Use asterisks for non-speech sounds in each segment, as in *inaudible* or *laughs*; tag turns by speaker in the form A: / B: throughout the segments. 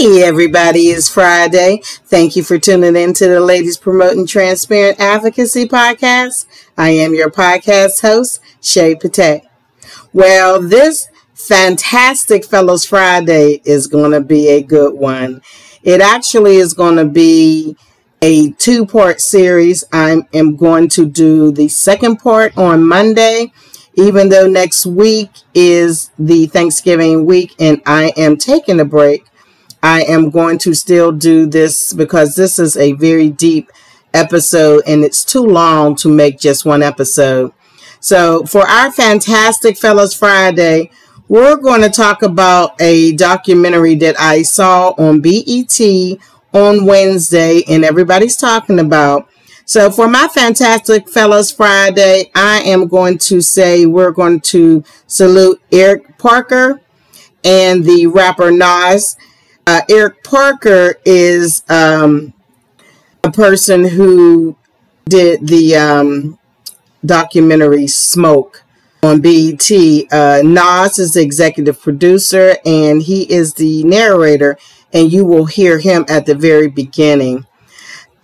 A: Hey, everybody, it's Friday. Thank you for tuning in to the Ladies Promoting Transparent Advocacy podcast. I am your podcast host, Shay Pate. Well, this fantastic Fellows Friday is going to be a good one. It actually is going to be a two part series. I am going to do the second part on Monday, even though next week is the Thanksgiving week and I am taking a break. I am going to still do this because this is a very deep episode and it's too long to make just one episode. So for our fantastic Fellows Friday, we're going to talk about a documentary that I saw on BET on Wednesday and everybody's talking about. So for my fantastic Fellows Friday, I am going to say we're going to salute Eric Parker and the rapper Nas. Uh, Eric Parker is um, a person who did the um, documentary Smoke on BET. Uh, Nas is the executive producer and he is the narrator, and you will hear him at the very beginning.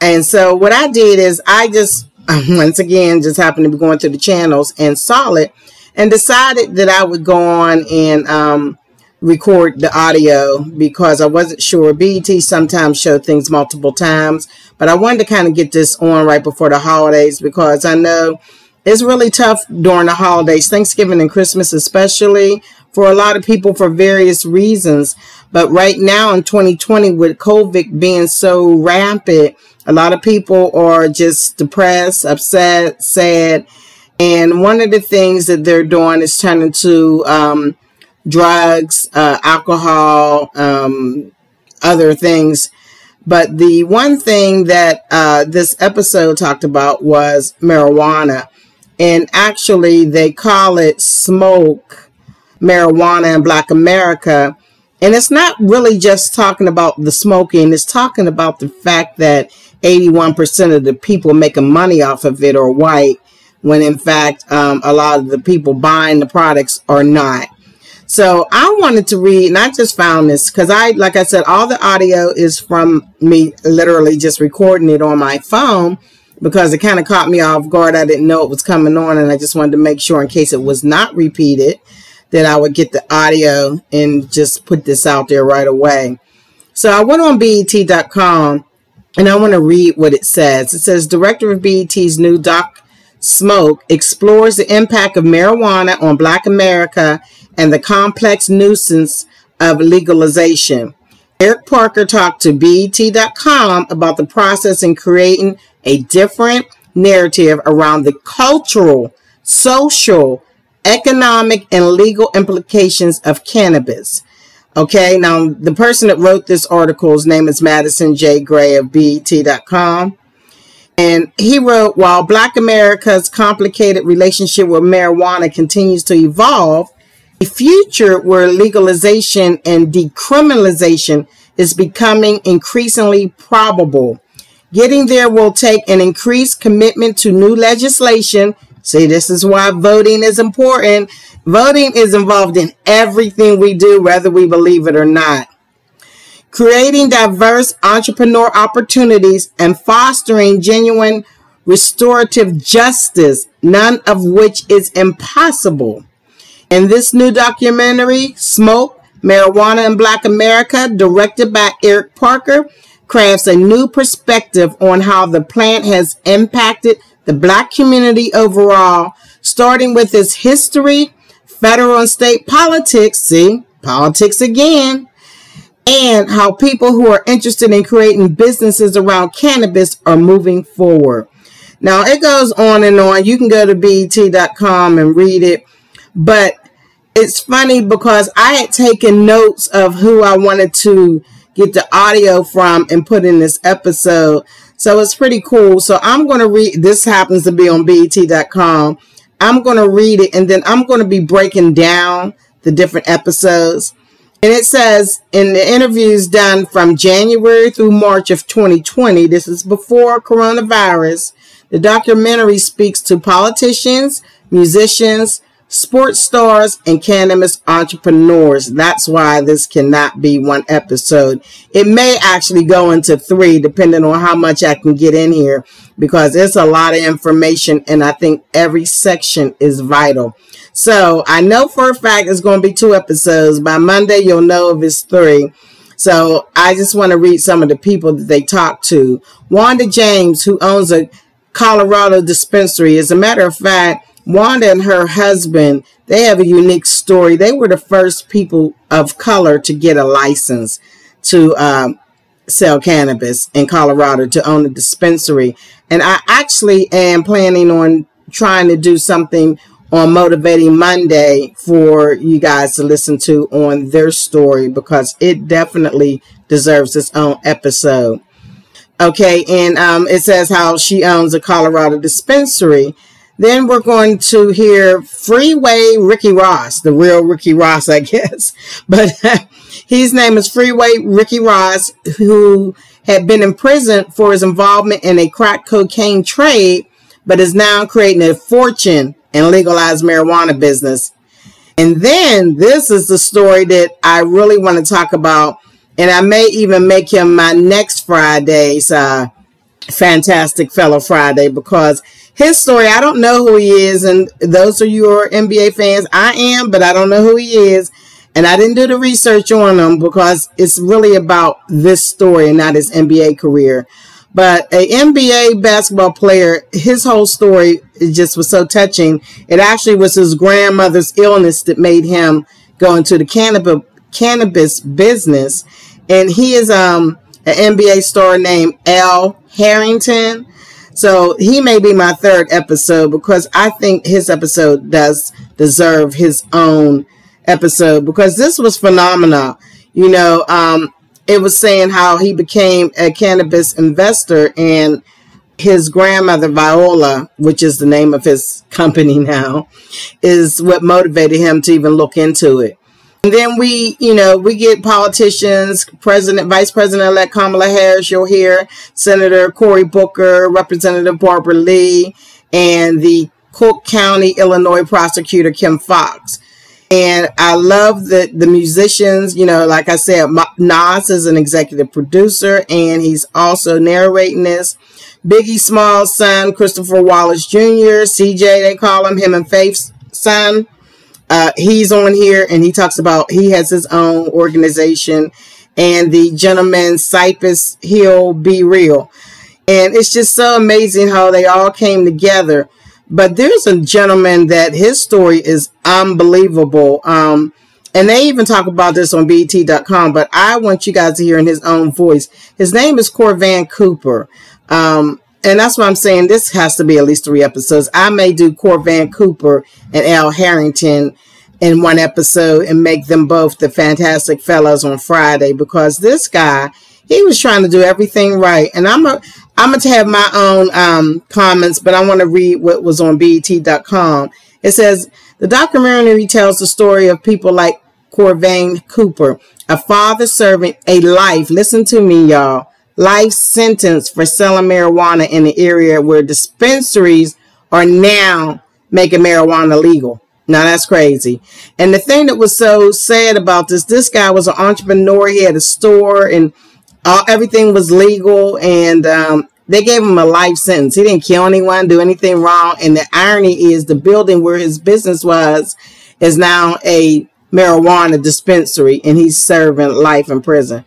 A: And so, what I did is I just, *laughs* once again, just happened to be going through the channels and saw it and decided that I would go on and um, record the audio because I wasn't sure. BET sometimes show things multiple times, but I wanted to kind of get this on right before the holidays because I know it's really tough during the holidays, Thanksgiving and Christmas, especially for a lot of people for various reasons. But right now in 2020, with COVID being so rampant, a lot of people are just depressed, upset, sad. And one of the things that they're doing is turning to um, drugs, uh, alcohol, um, other things. But the one thing that uh, this episode talked about was marijuana. And actually they call it smoke marijuana in black america. And it's not really just talking about the smoking. It's talking about the fact that 81% of the people making money off of it are white when in fact um, a lot of the people buying the products are not so i wanted to read and i just found this because i like i said all the audio is from me literally just recording it on my phone because it kind of caught me off guard. I didn't know it was coming on, and I just wanted to make sure, in case it was not repeated, that I would get the audio and just put this out there right away. So I went on BET.com and I want to read what it says. It says, Director of BET's new doc Smoke explores the impact of marijuana on Black America and the complex nuisance of legalization. Eric Parker talked to BET.com about the process in creating a different narrative around the cultural, social, economic, and legal implications of cannabis. Okay, now the person that wrote this article's name is Madison J. Gray of BET.com. And he wrote, while Black America's complicated relationship with marijuana continues to evolve, a future where legalization and decriminalization is becoming increasingly probable. Getting there will take an increased commitment to new legislation. See, this is why voting is important. Voting is involved in everything we do, whether we believe it or not. Creating diverse entrepreneur opportunities and fostering genuine restorative justice, none of which is impossible. In this new documentary, Smoke, Marijuana in Black America, directed by Eric Parker, crafts a new perspective on how the plant has impacted the black community overall, starting with its history, federal and state politics, see, politics again, and how people who are interested in creating businesses around cannabis are moving forward. Now, it goes on and on. You can go to BET.com and read it, but it's funny because I had taken notes of who I wanted to get the audio from and put in this episode. So it's pretty cool. So I'm going to read, this happens to be on BET.com. I'm going to read it and then I'm going to be breaking down the different episodes. And it says in the interviews done from January through March of 2020, this is before coronavirus, the documentary speaks to politicians, musicians, sports stars, and cannabis entrepreneurs. That's why this cannot be one episode. It may actually go into three, depending on how much I can get in here, because it's a lot of information, and I think every section is vital. So I know for a fact it's going to be two episodes. By Monday, you'll know if it's three. So I just want to read some of the people that they talked to. Wanda James, who owns a Colorado dispensary. As a matter of fact, Wanda and her husband, they have a unique story. They were the first people of color to get a license to um, sell cannabis in Colorado to own a dispensary. And I actually am planning on trying to do something on Motivating Monday for you guys to listen to on their story because it definitely deserves its own episode. Okay, and um, it says how she owns a Colorado dispensary. Then we're going to hear Freeway Ricky Ross, the real Ricky Ross, I *laughs* guess. But *laughs* his name is Freeway Ricky Ross, who had been in prison for his involvement in a crack cocaine trade, but is now creating a fortune in legalized marijuana business. And then this is the story that I really want to talk about and I may even make him my next Friday's uh, Fantastic Fellow Friday because his story, I don't know who he is. And those of you who are NBA fans, I am, but I don't know who he is. And I didn't do the research on him because it's really about this story and not his NBA career. But a NBA basketball player, his whole story just was so touching. It actually was his grandmother's illness that made him go into the cannabis cannabis business, and he is um an NBA star named Al Harrington. So he may be my third episode because I think his episode does deserve his own episode because this was phenomenal. You know, um, it was saying how he became a cannabis investor and his grandmother Viola, which is the name of his *laughs* company now, is what motivated him to even look into it. And then we, you know, we get politicians, President, Vice President elect Kamala Harris, you'll hear Senator Cory Booker, Representative Barbara Lee, and the Cook County, Illinois prosecutor Kim Foxx. And I love the, the musicians, you know, like I said, Nas is an executive producer and he's also narrating this. Biggie Small's son, Christopher Wallace Jr., CJ, they call him, him and Faith's son uh, he's on here and he talks about he has his own organization and the gentleman Cypress Hill B-Real. And it's just so amazing how they all came together. But there's a gentleman that his story is unbelievable. Um, and they even talk about this on BET.com, but I want you guys to hear in his own voice. His name is Corvain Cooper. Um, and that's what I'm saying. This has to be at least three episodes. I may do Corvain Cooper and Al Harrington in one episode and make them both the fantastic fellows on Friday because this guy, he was trying to do everything right. And I'm a, I'm going to have my own um, comments, but I want to read what was on BET.com. It says the documentary tells the story of people like Corvain Cooper, a father serving a life. Listen to me, y'all life sentence for selling marijuana in the area where dispensaries are now making marijuana legal. Now that's crazy. And the thing that was so sad about this, this guy was an entrepreneur. He had a store and all, everything was legal. And um, they gave him a life sentence. He didn't kill anyone, do anything wrong. And the irony is the building where his business was is now a marijuana dispensary and he's serving life in prison.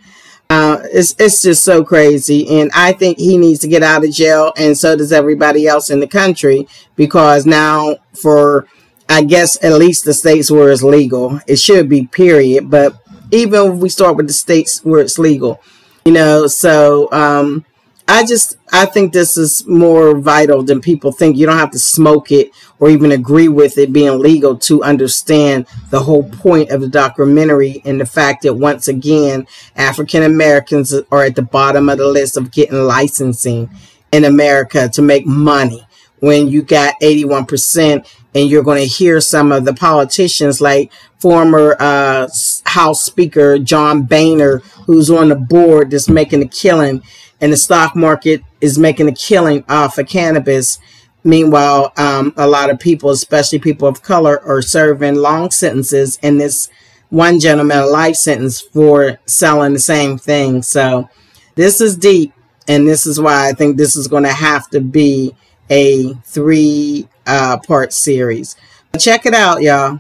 A: Uh, it's it's just so crazy, and I think he needs to get out of jail, and so does everybody else in the country because now for I guess at least the states where it's legal, it should be period. But even if we start with the states where it's legal, you know, so um, I just I think this is more vital than people think. You don't have to smoke it or even agree with it being legal to understand the whole point of the documentary and the fact that once again African Americans are at the bottom of the list of getting licensing in America to make money when you got 81% and you're going to hear some of the politicians like former uh, House Speaker John Boehner, who's on the board that's making a killing and the stock market is making a killing off of cannabis Meanwhile, um, a lot of people, especially people of color, are serving long sentences in this one gentleman a life sentence for selling the same thing. So this is deep, and this is why I think this is going to have to be a three uh, part series. Check it out, y'all.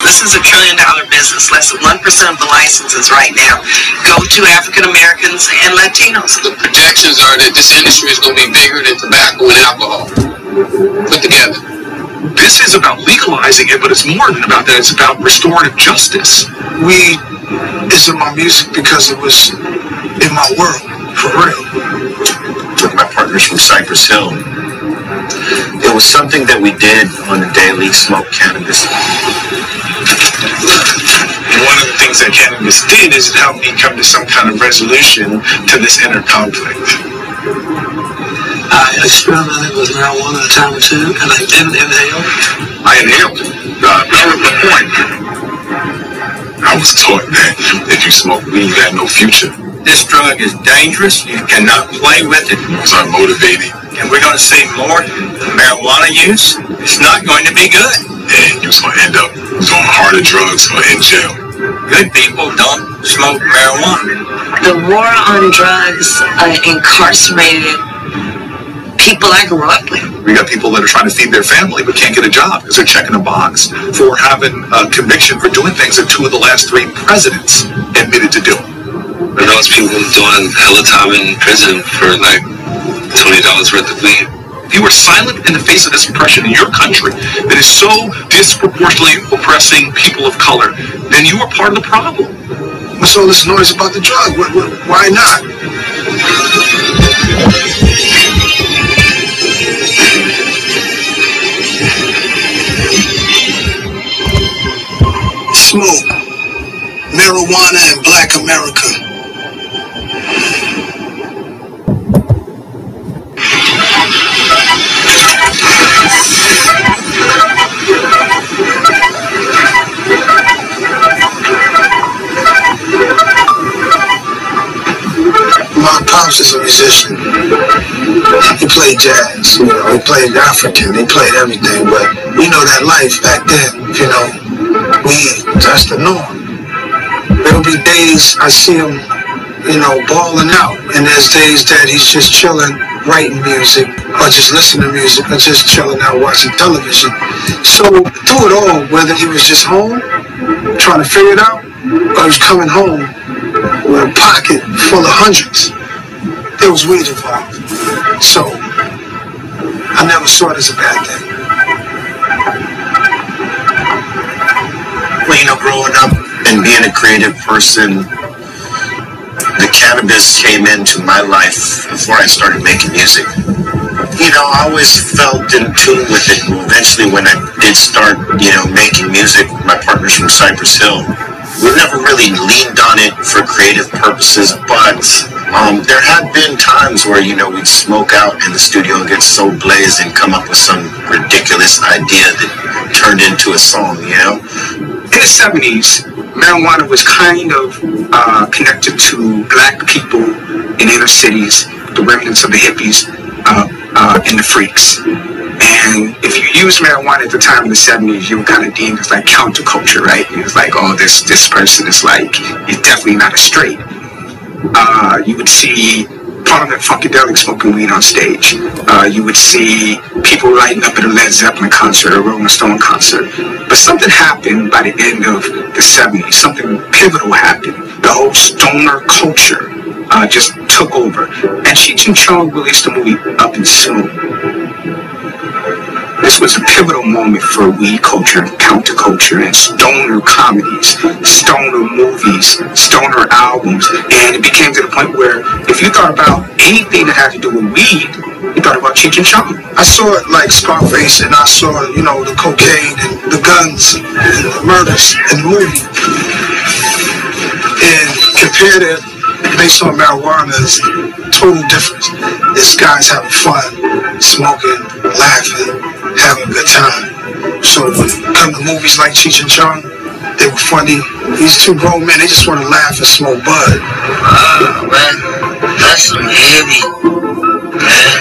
B: This is a trillion dollar business. Less than 1% of the licenses right now go to African Americans and Latinos.
C: The projections are that this industry is going to be bigger than tobacco and alcohol put together.
D: This is about legalizing it, but it's more than about that. It's about restorative justice.
E: Weed is in my music because it was in my world, for real.
F: With my partners from Cypress Hill, it was something that we did on the daily, smoke cannabis.
D: One of the things that cannabis did is it helped me come to some kind of resolution to this inner conflict.
E: I experimented with marijuana a time or two, and I didn't inhale.
D: I inhaled. Uh, that was the point. I was taught that if you smoke weed, you had no future.
G: This drug is dangerous. You cannot play with it.
D: Was I motivated?
G: And we're going to see more marijuana use. It's not going to be good.
D: And you was going to end up doing harder drugs or in jail.
G: Good people don't smoke marijuana.
B: The war on drugs uh, incarcerated people I grew up with.
D: We got people that are trying to feed their family but can't get a job because they're checking a box for having a conviction for doing things that two of the last three presidents admitted to doing.
C: And those people doing hella time in prison for like twenty dollars worth of weed.
D: You were silent in the face of this oppression in your country that is so disproportionately oppressing people of color, then you are part of the problem.
E: What's all this noise about the drug? Wh- wh- Why not? Smoke, marijuana, and black America. Pops is a musician. He played jazz, you know, he played African, he played everything, but you know that life back then, you know, we, that's the norm. There'll be days I see him, you know, balling out, and there's days that he's just chilling, writing music, or just listening to music, or just chilling out watching television. So through it all, whether he was just home, trying to figure it out, or he was coming home with a pocket full of hundreds, there was weed involved. So I never saw it as a bad thing.
F: Well, you know, growing up and being a creative person, the cannabis came into my life before I started making music. You know, I always felt in tune with it. Eventually, when I did start, you know, making music, with my partners from Cypress Hill, we never really leaned on it for creative purposes, but um, there had been times where, you know, we'd smoke out in the studio and get so blazed and come up with some ridiculous idea that turned into a song, you know?
H: in the 70s, marijuana was kind of uh, connected to black people in inner cities, the remnants of the hippies uh, uh, and the freaks. And if you used marijuana at the time in the 70s, you were kind of deemed as like counterculture, right? It was like, oh, this this person is like, he's definitely not a straight. Uh, you would see Parliament Funkadelic smoking weed on stage. Uh, you would see people lighting up at a Led Zeppelin concert, a Rolling Stone concert. But something happened by the end of the 70s. Something pivotal happened. The whole stoner culture uh, just took over. And Cheech and Chong released the movie Up in Smoke. This was a pivotal moment for weed culture, and counterculture, and stoner comedies, stoner movies, stoner albums. And it became to the point where if you thought about anything that had to do with weed, you thought about Cheech and Chong.
E: I saw it like Scarface, and I saw, you know, the cocaine and the guns and the murders in the movie. And compared it based on marijuana is total difference. This guy's having fun, smoking, laughing, having a good time. So when it come to movies like Cheech and Chong, they were funny. These two grown men, they just want to laugh and smoke bud.
G: Oh man, that's some heavy. Man.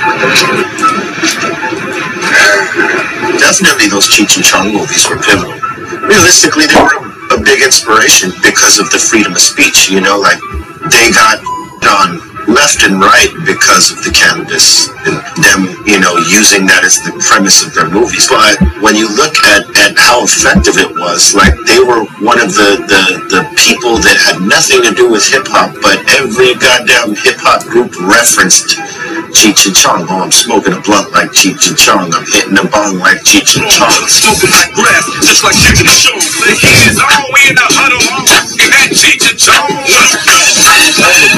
F: Definitely those Cheech and Chong movies were pivotal. Realistically, they were a big inspiration because of the freedom of speech. You know, like they got done left and right because of the cannabis and them, you know, using that as the premise of their movies. But when you look at, at how effective it was, like they were one of the, the, the people that had nothing to do with hip hop, but every goddamn hip hop group referenced Cheech and Chong. Oh, I'm smoking a blunt like Cheech and Chong. I'm hitting a bong like Cheech and Chong.
I: Smoking that breath, just like Cheech and Chong. The heat is on, we in the huddle, that Cheech and Chong. All the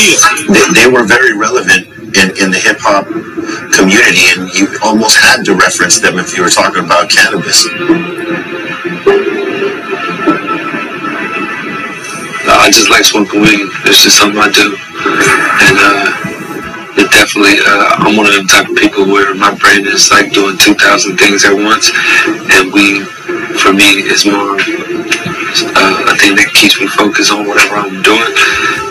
F: they, they were very relevant in, in the hip hop community, and you almost had to reference them if you were talking about cannabis.
C: I just like smoking weed. It's just something I do, and uh, it definitely. Uh, I'm one of them type of people where my brain is like doing two thousand things at once, and weed for me is more uh, a thing that keeps me focused on whatever I'm doing.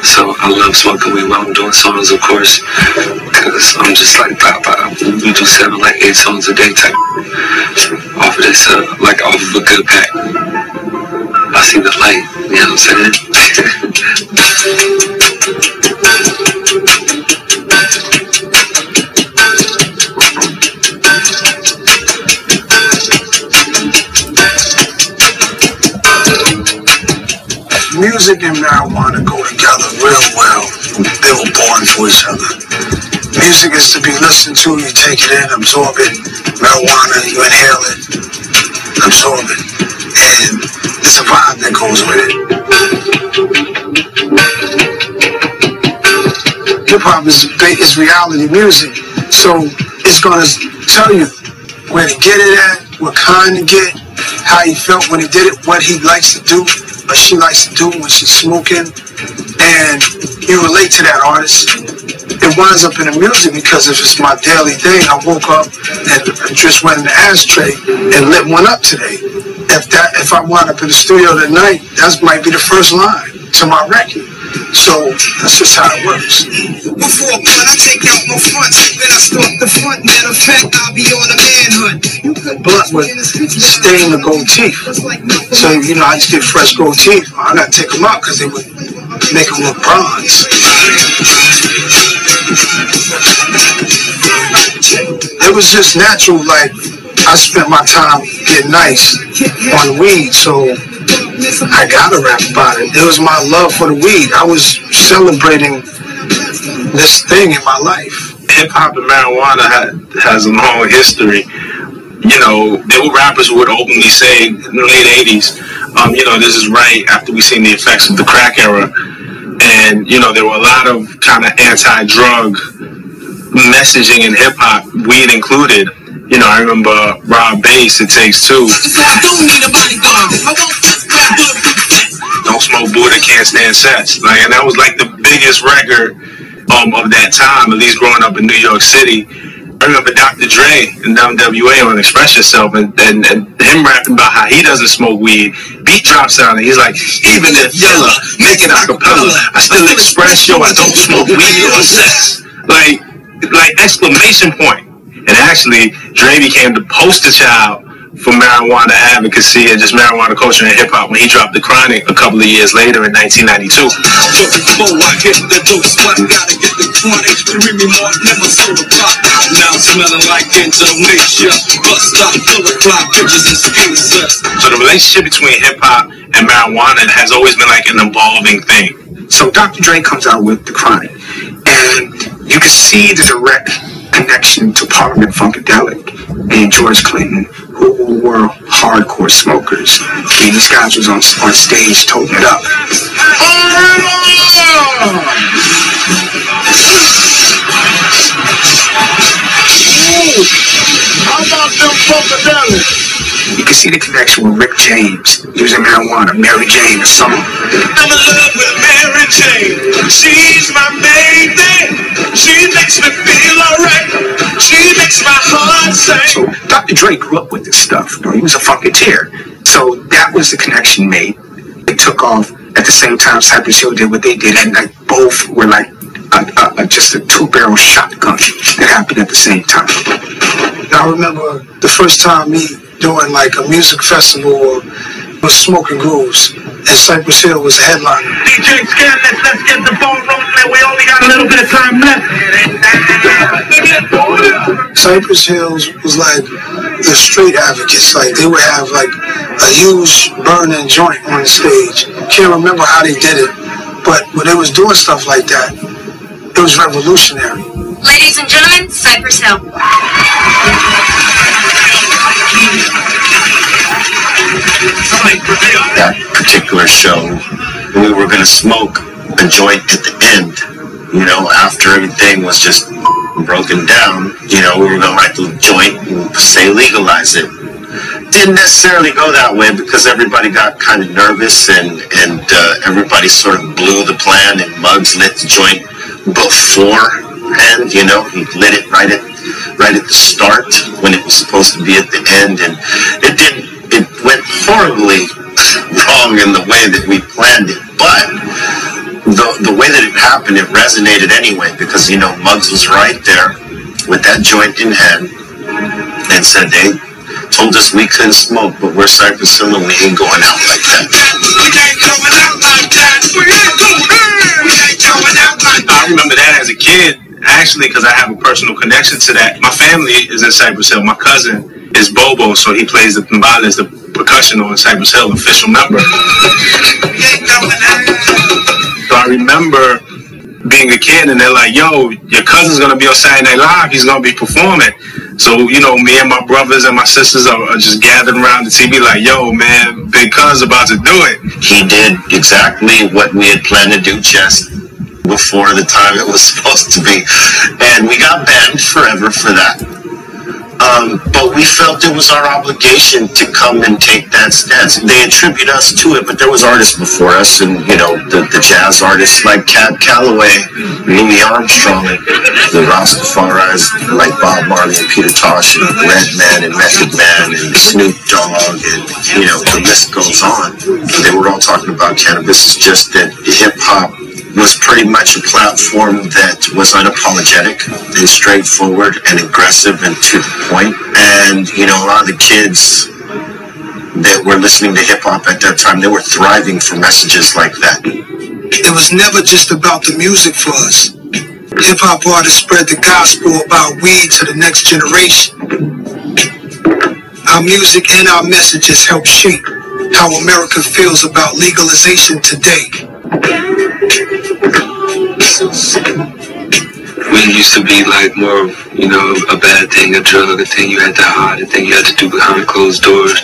C: So I love smoking weed while I'm doing songs, of course, because I'm just like pop pop. We do seven, like eight songs a day type off of this, uh, like off of a good pack. I see the light, you know what I'm saying? *laughs*
E: Music and marijuana go together real well. They were born for each other. Music is to be listened to, you take it in, absorb it. Marijuana, you inhale it, absorb it. And it's a vibe that goes with it. Hip hop is, is reality music, so it's gonna tell you where to get it at, what kind to get, how he felt when he did it, what he likes to do, what she likes to do when she's smoking, and you relate to that artist. It winds up in the music because if it's my daily thing, I woke up and just went in the ashtray and lit one up today. If that, if I wind up in the studio tonight, that might be the first line to my record. So that's just how it works.
J: Before a blunt, I take out my front. Then I start the front. Matter of fact, I'll be on a manhunt. You could
E: blunt would stain the gold teeth. So, you know, I just get fresh gold teeth. I gotta take them out because they would make them look bronze. It was just natural, like, I spent my time getting nice on weed, so I gotta rap about it. It was my love for the weed. I was celebrating this thing in my life.
K: hip hop and marijuana ha- has a long history. You know, there were rappers who would openly say in the late '80s, um, you know, this is right after we seen the effects of the crack era, and you know, there were a lot of kind of anti-drug messaging in hip hop, weed included. You know, I remember Rob Base, It Takes Two. Don't smoke Buddha, can't stand sex. Like, and that was like the biggest record um, of that time, at least growing up in New York City. I remember Dr. Dre and NWA on Express Yourself and, and, and him rapping about how he doesn't smoke weed. Beat drops on and he's like, even if Yella make it a cappella, I still express, yo, I don't smoke weed or sex. Like, like exclamation point. And actually, Dre became the poster child for marijuana advocacy and just marijuana culture and hip hop when he dropped the Chronic a couple of years later in 1992.
J: Before I hit the dope spot, gotta get the chronic. Remy Mark never sold a pot. Now smelling like Indonesia. Bus stop full of fly bitches and skate
K: So the relationship between hip hop and marijuana has always been like an evolving thing.
H: So Dr. Dre comes out with the Chronic, and you can see the direct connection to Parliament Funkadelic and George Clinton, who were hardcore smokers. And these guys was on, on stage toting it up.
E: Funkadelics?
H: You can see the connection with Rick James using marijuana, Mary Jane, the song.
I: I'm in love with Mary Jane. She's my baby. She makes me feel alright. She makes my heart sing.
H: So Dr. Dre grew up with this stuff. Know, he was a funketeer. So that was the connection made. It took off at the same time Cypress Hill did what they did, and like both were like a, a, just a two barrel shotgun that happened at the same time.
E: I remember the first time me doing like a music festival or was smoking grooves and Cypress Hill was the headliner.
I: DJ Scan, let's, let's get the ball rolling. We only got a little bit of time left.
E: Cypress Hills was like the street advocates. Like they would have like a huge burning joint on the stage. Can't remember how they did it, but when they was doing stuff like that, it was revolutionary.
L: Ladies and gentlemen, Cypress Hill.
F: that particular show, we were going to smoke a joint at the end. You know, after everything was just broken down, you know, we were going to light the joint and say legalize it. Didn't necessarily go that way because everybody got kind of nervous and, and uh, everybody sort of blew the plan and Muggs lit the joint before and you know he lit it right at right at the start when it was supposed to be at the end and it didn't it went horribly wrong in the way that we planned it but the, the way that it happened it resonated anyway because you know Muggs was right there with that joint in hand and said they told us we couldn't smoke but we're Cypress Hill and we ain't going out like that *laughs*
K: kid, actually, because I have a personal connection to that. My family is in Cypress Hill. My cousin is Bobo, so he plays the timbales, the percussion on Cypress Hill, official member. So I remember being a kid, and they're like, "Yo, your cousin's gonna be on Saturday Night Live. He's gonna be performing." So you know, me and my brothers and my sisters are, are just gathered around the TV, like, "Yo, man, Big Cuz about to do it."
F: he did exactly what we had planned to do just before the time it was *laughs* supposed to be. And we got banned forever for that. Um, but we felt it was our obligation to come and take that stance. They attribute us to it, but there was artists before us, and you know the, the jazz artists like Cab Calloway, Louis Armstrong, the Rastafaris like Bob Marley and Peter Tosh, and Redman and Method Man and Snoop Dogg, and you know the list goes on. They were all talking about cannabis. It's just that hip hop was pretty much a platform that was unapologetic and straightforward and aggressive and to the point. And, you know, a lot of the kids that were listening to hip hop at that time, they were thriving for messages like that.
E: It was never just about the music for us. Hip hop artists spread the gospel about weed to the next generation. Our music and our messages help shape how America feels about legalization today.
C: Weed used to be like more of, you know, a bad thing, a drug, a thing you had to hide, a thing you had to do behind closed doors.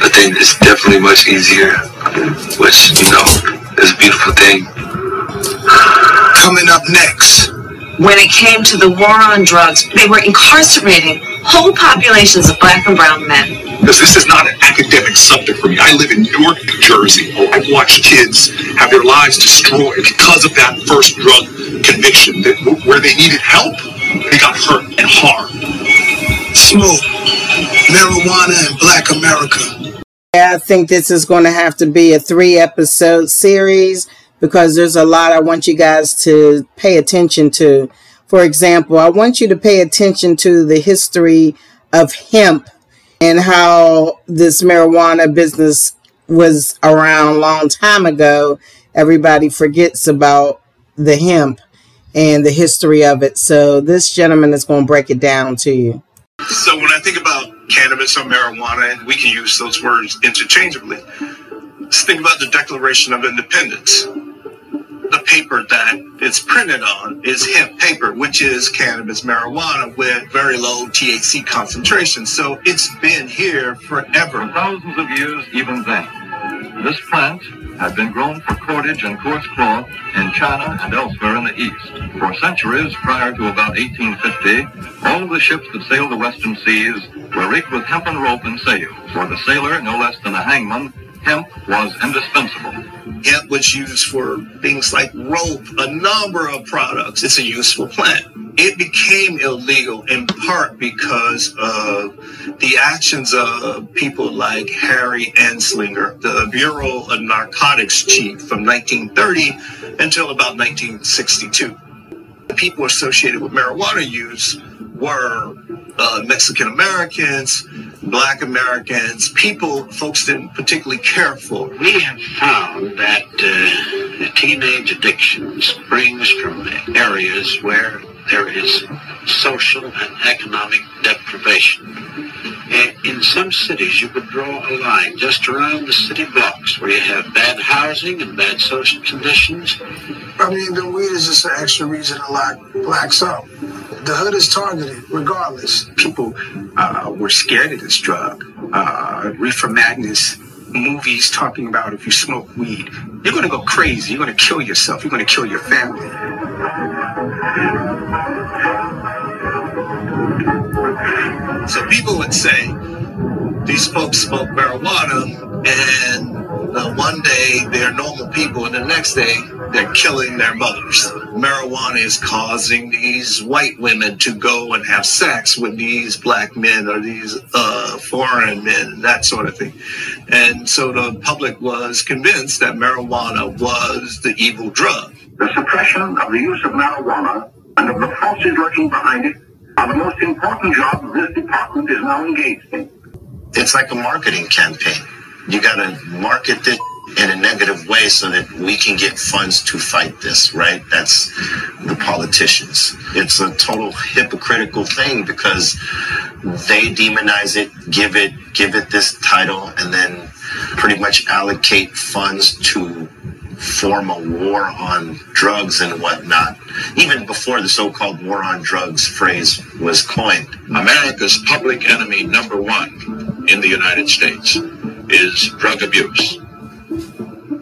C: I think it's definitely much easier, which, you know, is a beautiful thing.
E: Coming up next.
L: When it came to the war on drugs, they were incarcerating whole populations of black and brown men.
D: Because this is not an academic subject for me. I live in Newark, New Jersey. I've watched kids have their lives destroyed because of that first drug conviction. That where they needed help, they got hurt and harmed.
E: Smoke, marijuana, and black America.
A: Yeah, I think this is going to have to be a three episode series because there's a lot I want you guys to pay attention to. For example, I want you to pay attention to the history of hemp and how this marijuana business was around a long time ago. Everybody forgets about the hemp and the history of it. So this gentleman is going to break it down to you.
D: So when I think about cannabis or marijuana, and we can use those words interchangeably, let's think about the Declaration of Independence. The paper that it's printed on is hemp paper, which is cannabis marijuana with very low THC concentration. So it's been here forever.
M: For thousands of years, even then, this plant had been grown for cordage and coarse cloth in China and elsewhere in the East. For centuries prior to about 1850, all the ships that sailed the western seas were rigged with hempen rope and sails. For the sailor, no less than a hangman, hemp was indispensable.
D: Hemp was used for things like rope, a number of products. It's a useful plant. It became illegal in part because of the actions of people like Harry Anslinger, the Bureau of Narcotics chief from 1930 until about 1962. The people associated with marijuana use were uh, Mexican Americans, Black Americans, people folks didn't particularly care for.
N: We have found that uh, teenage addiction springs from areas where there is social and economic deprivation. In some cities, you could draw a line just around the city blocks where you have bad housing and bad social conditions.
E: I mean, the weed is just an extra reason to lock blacks up. The hood is targeted regardless.
H: People uh, were scared of this drug. Uh, Reefer Madness movies talking about if you smoke weed, you're going to go crazy. You're going to kill yourself. You're going to kill your family.
D: So people would say these folks smoke marijuana and uh, one day they're normal people and the next day they're killing their mothers. Marijuana is causing these white women to go and have sex with these black men or these uh, foreign men and that sort of thing. And so the public was convinced that marijuana was the evil drug.
O: The suppression of the use of marijuana and of the forces lurking behind it are the most important jobs this department is now engaged in.
F: It's like a marketing campaign. You got to market it in a negative way so that we can get funds to fight this, right? That's the politicians. It's a total hypocritical thing because they demonize it, give it, give it this title, and then pretty much allocate funds to form a war on drugs and whatnot, even before the so-called war on drugs phrase was coined.
N: America's public enemy number one in the United States is drug abuse.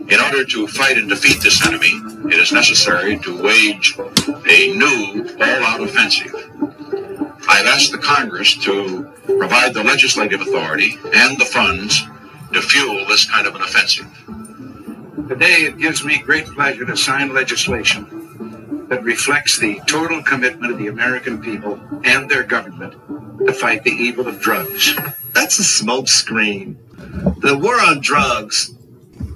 N: In order to fight and defeat this enemy, it is necessary to wage a new all-out offensive. I've asked the Congress to provide the legislative authority and the funds to fuel this kind of an offensive.
H: Today, it gives me great pleasure to sign legislation that reflects the total commitment of the American people and their government to fight the evil of drugs.
D: That's a smokescreen. The war on drugs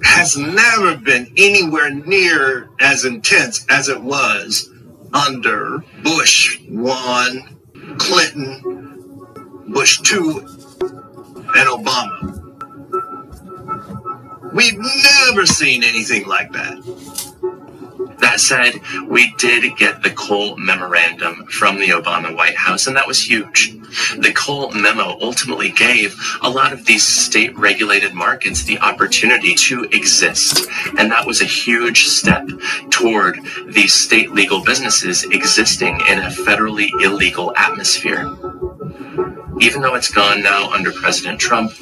D: has never been anywhere near as intense as it was under Bush 1, Clinton, Bush 2, and Obama. We've never seen anything like that.
P: That said, we did get the Cole memorandum from the Obama White House, and that was huge. The Cole memo ultimately gave a lot of these state regulated markets the opportunity to exist. And that was a huge step toward these state legal businesses existing in a federally illegal atmosphere. Even though it's gone now under President Trump,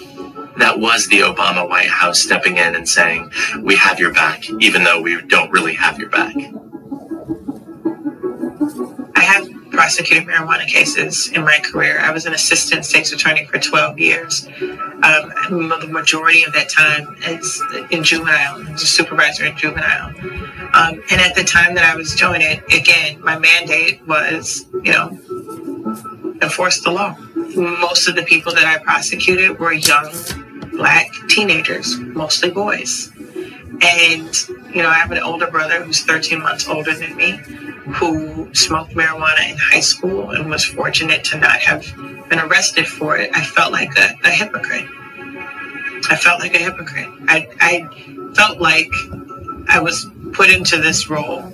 P: that was the Obama White House stepping in and saying, we have your back, even though we don't really have your back.
Q: I have prosecuted marijuana cases in my career. I was an assistant state's attorney for 12 years. Um, the majority of that time is in juvenile, as a supervisor in juvenile. Um, and at the time that I was doing it, again, my mandate was, you know, enforce the law. Most of the people that I prosecuted were young black teenagers, mostly boys. And, you know, I have an older brother who's 13 months older than me who smoked marijuana in high school and was fortunate to not have been arrested for it. I felt like a, a hypocrite. I felt like a hypocrite. I, I felt like I was put into this role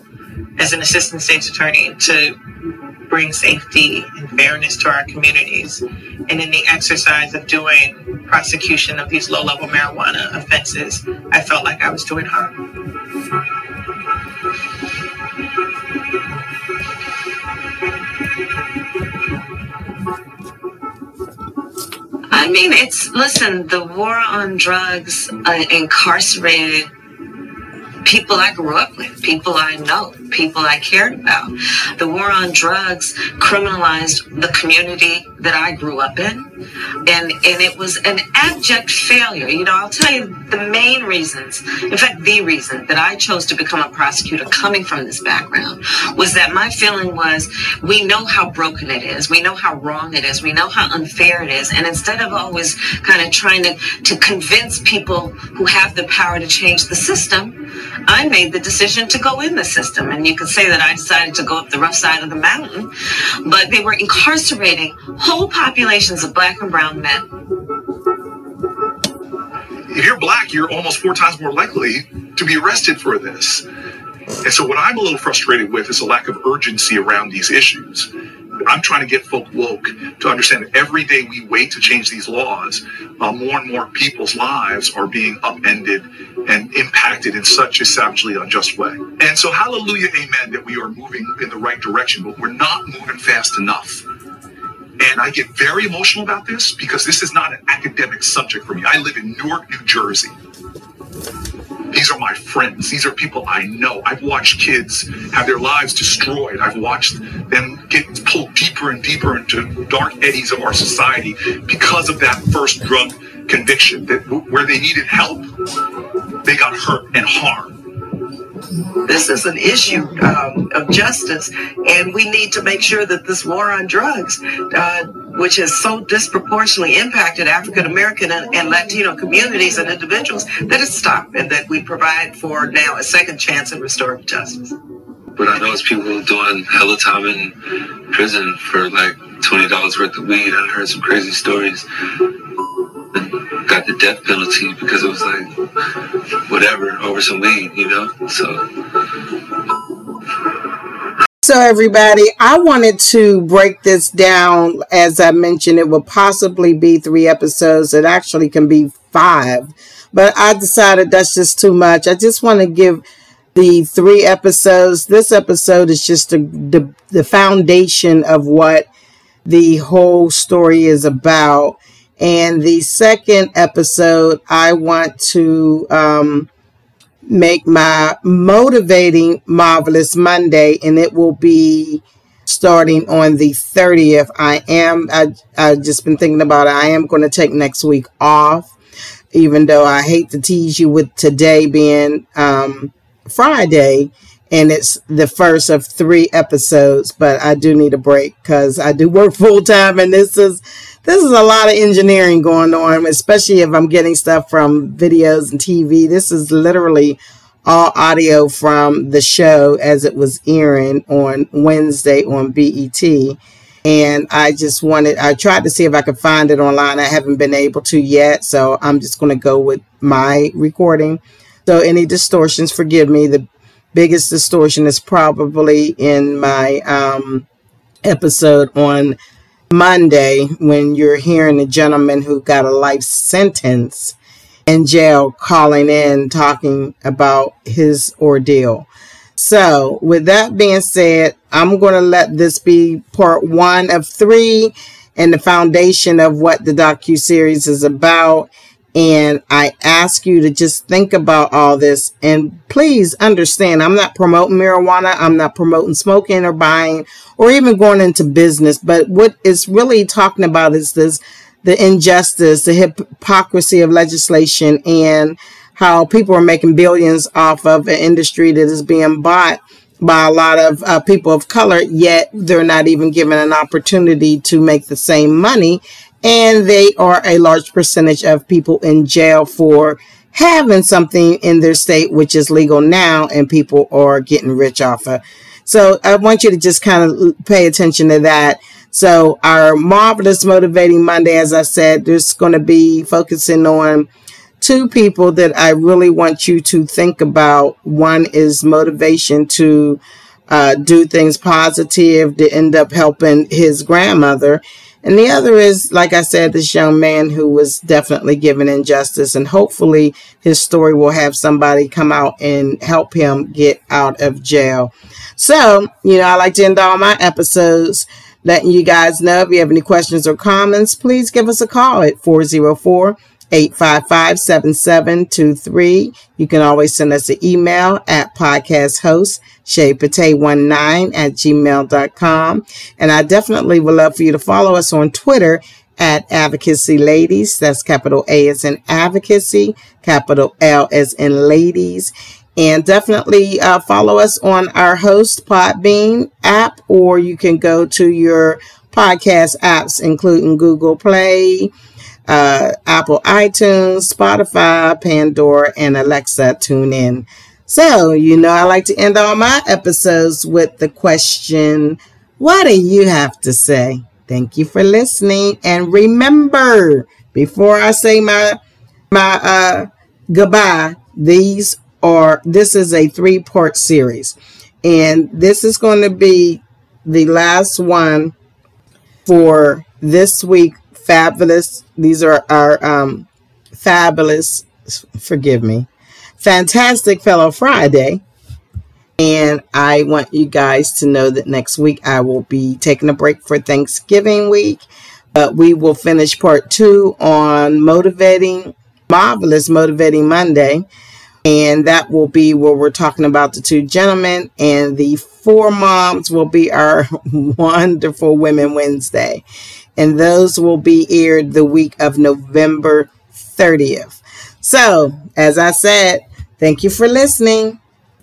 Q: as an assistant state's attorney to bring safety and fairness to our communities. And in the exercise of doing prosecution of these low level marijuana offenses, I felt like I was doing harm.
L: I mean, it's listen. The war on drugs uh, incarcerated people I grew up with, people I know, people I cared about. The war on drugs criminalized the community that I grew up in. And, and it was an abject failure. You know, I'll tell you the main reasons, in fact, the reason that I chose to become a prosecutor coming from this background was that my feeling was we know how broken it is. We know how wrong it is. We know how unfair it is. And instead of always kind of trying to, to convince people who have the power to change the system, I made the decision to go in the system. And you could say that I decided to go up the rough side of the mountain, but they were incarcerating whole populations of black and brown men.
D: If you're black, you're almost four times more likely to be arrested for this. And so, what I'm a little frustrated with is a lack of urgency around these issues. I'm trying to get folk woke to understand that every day we wait to change these laws, uh, more and more people's lives are being upended and impacted in such a savagely unjust way. And so, hallelujah, amen, that we are moving in the right direction, but we're not moving fast enough. And I get very emotional about this because this is not an academic subject for me. I live in Newark, New Jersey. These are my friends. These are people I know. I've watched kids have their lives destroyed. I've watched them get pulled deeper and deeper into dark eddies of our society because of that first drug conviction. That where they needed help, they got hurt and harmed.
R: This is an issue um, of justice, and we need to make sure that this war on drugs, uh, which has so disproportionately impacted African American and, and, Latino communities and individuals, that it stop and that we provide for now a second chance in restorative justice.
C: But I know it's people doing hella time in prison for like twenty dollars worth of weed. I heard some crazy stories And got the death penalty because it was like whatever over some weed, you know. So.
A: So, everybody, I wanted to break this down. As I mentioned, it will possibly be three episodes. It actually can be five, but I decided that's just too much. I just want to give the three episodes. This episode is just the, the, the foundation of what the whole story is about. And the second episode, I want to um, make my motivating marvelous Monday, and it will be starting on the 30th. I am, I, I've just been thinking about it. I am going to take next week off, even though I hate to tease you with today being um, Friday and it's the first of three episodes but i do need a break because i do work *laughs* full time and this is this is a lot of engineering going on especially if i'm getting stuff from videos and tv this is literally all audio from the show as it was airing on wednesday on bet and i just wanted i tried to see if i could find it online. I haven't been able to yet so i'm just going to go with my recording. So any distortions forgive me. The biggest distortion is probably in my um, episode on Monday when you're hearing a gentleman who got a life sentence in jail calling in talking about his ordeal. So, with that being said, I'm going to let this be part one of three and the foundation of what the docu series is about. And I ask you to just think about all this and please understand I'm not promoting marijuana. I'm not promoting smoking or buying or even going into business. But what it's really talking about is this the injustice, the hypocrisy of legislation, and how people are making billions off of an industry that is being bought by a lot of uh, people of color, yet they're not even given an opportunity to make the same money and they are a large percentage of people in jail for having something in their state which is legal now and people are getting rich off of. So I want you to just kind of pay attention to that. So our marvelous motivating Monday, as I said, there's going to be focusing on two people that I really want you to think about. One is motivation to uh, do things positive to end up helping his grandmother. And the other is, like I said, this young man who was definitely given injustice, and hopefully his story will have somebody come out and help him get out of jail. So, you know, I like to end all my episodes letting you guys know if you have any questions or comments, please give us a call at 404 855-7723. You can always send us an email at podcast host shaypate19 at gmail.com. And I definitely would love for you to follow us on Twitter at Advocacy Ladies. That's capital A as in advocacy, capital L as in ladies. And definitely uh, follow us on our host Podbean app, or you can go to your podcast apps, including Google Play, uh, Apple iTunes, Spotify, Pandora, and Alexa tune in. So, you know, I like to end all my episodes with the question, what do you have to say? Thank you for listening. And remember, before I say my, my, uh, goodbye, these are, this is a three part series and this is going to be the last one for this week. Fabulous. These are our, um, fabulous, forgive me, fantastic fellow Friday. And I want you guys to know that next week I will be taking a break for Thanksgiving week. But we will finish part two on motivating, marvelous motivating Monday. And that will be where we're talking about the two gentlemen. And the four moms will be our *laughs* wonderful Women Wednesday. And those will be aired the week of November 30th. So, as I said, thank you for listening.